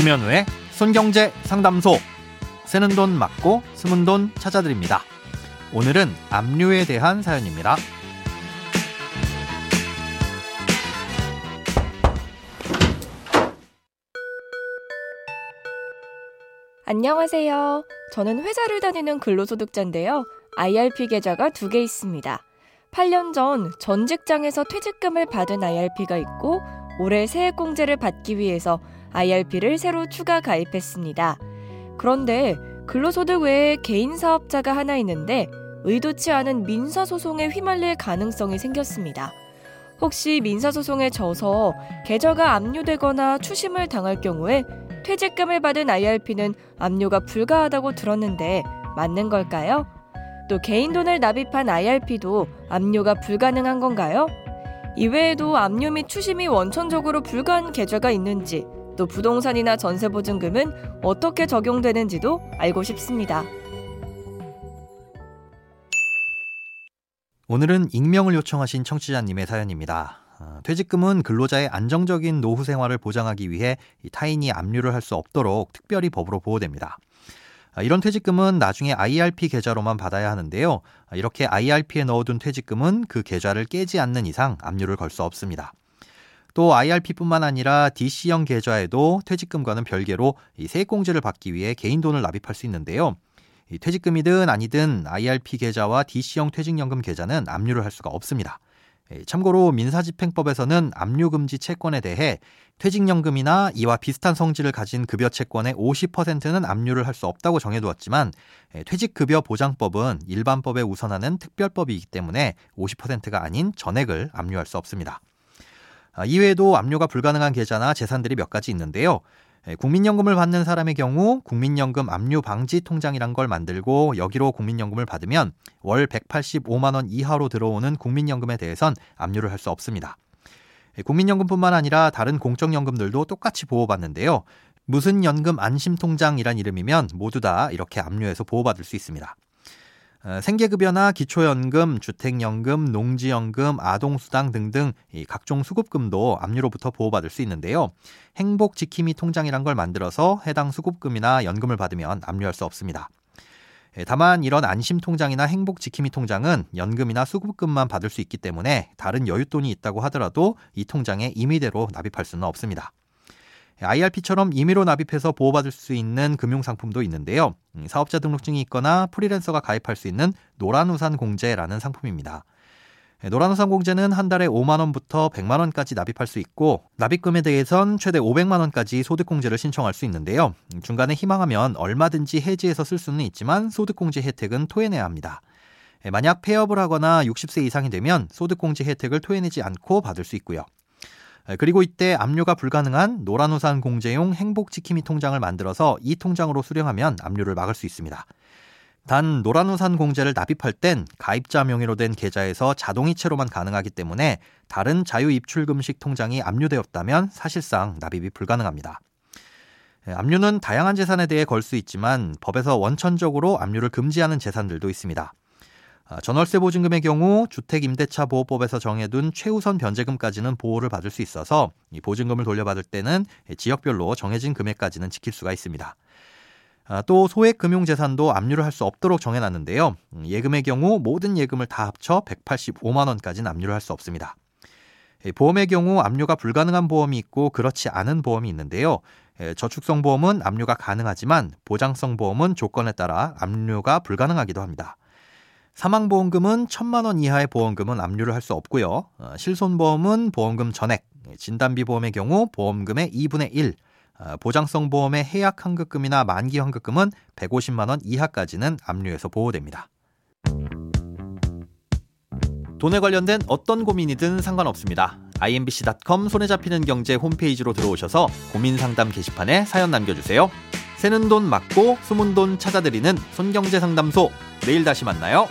김현우의 손경제 상담소. 새는 돈 맞고 숨은 돈 찾아드립니다. 오늘은 압류에 대한 사연입니다. 안녕하세요. 저는 회사를 다니는 근로소득자인데요. IRP 계좌가 두 개 있습니다. 8년 전 전 직장에서 퇴직금을 받은 IRP가 있고 올해 세액공제를 받기 위해서 IRP를 새로 추가 가입했습니다. 그런데 근로소득 외에 개인 사업자가 하나 있는데 의도치 않은 민사소송에 휘말릴 가능성이 생겼습니다. 혹시 민사소송에 져서 계좌가 압류되거나 추심을 당할 경우에 퇴직금을 받은 IRP는 압류가 불가하다고 들었는데 맞는 걸까요? 또 개인 돈을 납입한 IRP도 압류가 불가능한 건가요? 이외에도 압류 및 추심이 원천적으로 불가한 계좌가 있는지 또 부동산이나 전세보증금은 어떻게 적용되는지도 알고 싶습니다. 오늘은 익명을 요청하신 청취자님의 사연입니다. 어, 퇴직금은 근로자의 안정적인 노후 생활을 보장하기 위해 타인이 압류를 할 수 없도록 특별히 법으로 보호됩니다. 아, 이런 퇴직금은 나중에 IRP 계좌로만 받아야 하는데요. 아, 이렇게 IRP에 넣어둔 퇴직금은 그 계좌를 깨지 않는 이상 압류를 걸 수 없습니다. 또 IRP뿐만 아니라 DC형 계좌에도 퇴직금과는 별개로 세액공제를 받기 위해 개인 돈을 납입할 수 있는데요. 퇴직금이든 아니든 IRP 계좌와 DC형 퇴직연금 계좌는 압류를 할 수가 없습니다. 예, 참고로 민사집행법에서는 압류금지 채권에 대해 퇴직연금이나 이와 비슷한 성질을 가진 급여 채권의 50%는 압류를 할 수 없다고 정해두었지만 예, 퇴직급여 보장법은 일반법에 우선하는 특별법이기 때문에 50%가 아닌 전액을 압류할 수 없습니다. 아, 이외에도 압류가 불가능한 계좌나 재산들이 몇 가지 있는데요. 예, 국민연금을 받는 사람의 경우 국민연금 압류 방지 통장이란 걸 만들고 여기로 국민연금을 받으면 월 185만 원 이하로 들어오는 국민연금에 대해선 압류를 할 수 없습니다. 예, 국민연금뿐만 아니라 다른 공적연금들도 똑같이 보호받는데요. 무슨 연금 안심통장이란 이름이면 모두 다 이렇게 압류해서 보호받을 수 있습니다. 어, 생계급여나 기초연금, 주택연금, 농지연금, 아동수당 등등 각종 수급금도 압류로부터 보호받을 수 있는데요. 행복지킴이 통장이란 걸 만들어서 해당 수급금이나 연금을 받으면 압류할 수 없습니다. 예, 다만 이런 안심통장이나 행복지킴이 통장은 연금이나 수급금만 받을 수 있기 때문에 다른 여윳돈이 있다고 하더라도 이 통장에 임의대로 납입할 수는 없습니다. IRP처럼 임의로 납입해서 보호받을 수 있는 금융상품도 있는데요. 음, 사업자 등록증이 있거나 프리랜서가 가입할 수 있는 노란우산 공제라는 상품입니다. 예, 노란우산 공제는 한 달에 5만 원부터 100만 원까지 납입할 수 있고 납입금에 대해선 최대 500만 원까지 소득공제를 신청할 수 있는데요. 음, 중간에 희망하면 얼마든지 해지해서 쓸 수는 있지만 소득공제 혜택은 토해내야 합니다. 예, 만약 폐업을 하거나 60세 이상이 되면 소득공제 혜택을 토해내지 않고 받을 수 있고요. 예, 그리고 이때 압류가 불가능한 노란우산 공제용 행복지킴이 통장을 만들어서 이 통장으로 수령하면 압류를 막을 수 있습니다. 단 노란우산 공제를 납입할 땐 가입자 명의로 된 계좌에서 자동이체로만 가능하기 때문에 다른 자유입출금식 통장이 압류되었다면 사실상 납입이 불가능합니다. 예, 압류는 다양한 재산에 대해 걸 수 있지만 법에서 원천적으로 압류를 금지하는 재산들도 있습니다. 아, 전월세 보증금의 경우 주택 임대차 보호법에서 정해둔 최우선 변제금까지는 보호를 받을 수 있어서 이 보증금을 돌려받을 때는 지역별로 정해진 금액까지는 지킬 수가 있습니다. 아, 또 소액 금융 재산도 압류를 할 수 없도록 정해놨는데요. 음, 예금의 경우 모든 예금을 다 합쳐 185만 원까지는 압류를 할 수 없습니다. 보험의 경우 압류가 불가능한 보험이 있고 그렇지 않은 보험이 있는데요. 저축성 보험은 압류가 가능하지만 보장성 보험은 조건에 따라 압류가 불가능하기도 합니다. 사망보험금은 천만 원 이하의 보험금은 압류를 할 수 없고요. 어, 실손보험은 보험금 전액, 진단비 보험의 경우 보험금의 2분의 1, 어, 보장성 보험의 해약 환급금이나 만기 환급금은 150만 원 이하까지는 압류해서 보호됩니다. 돈에 관련된 어떤 고민이든 상관없습니다. imbc.com 손에 잡히는 경제 홈페이지로 들어오셔서 고민 상담 게시판에 사연 남겨주세요. 새는 돈 맞고 숨은 돈 찾아드리는 손경제 상담소. 내일 다시 만나요.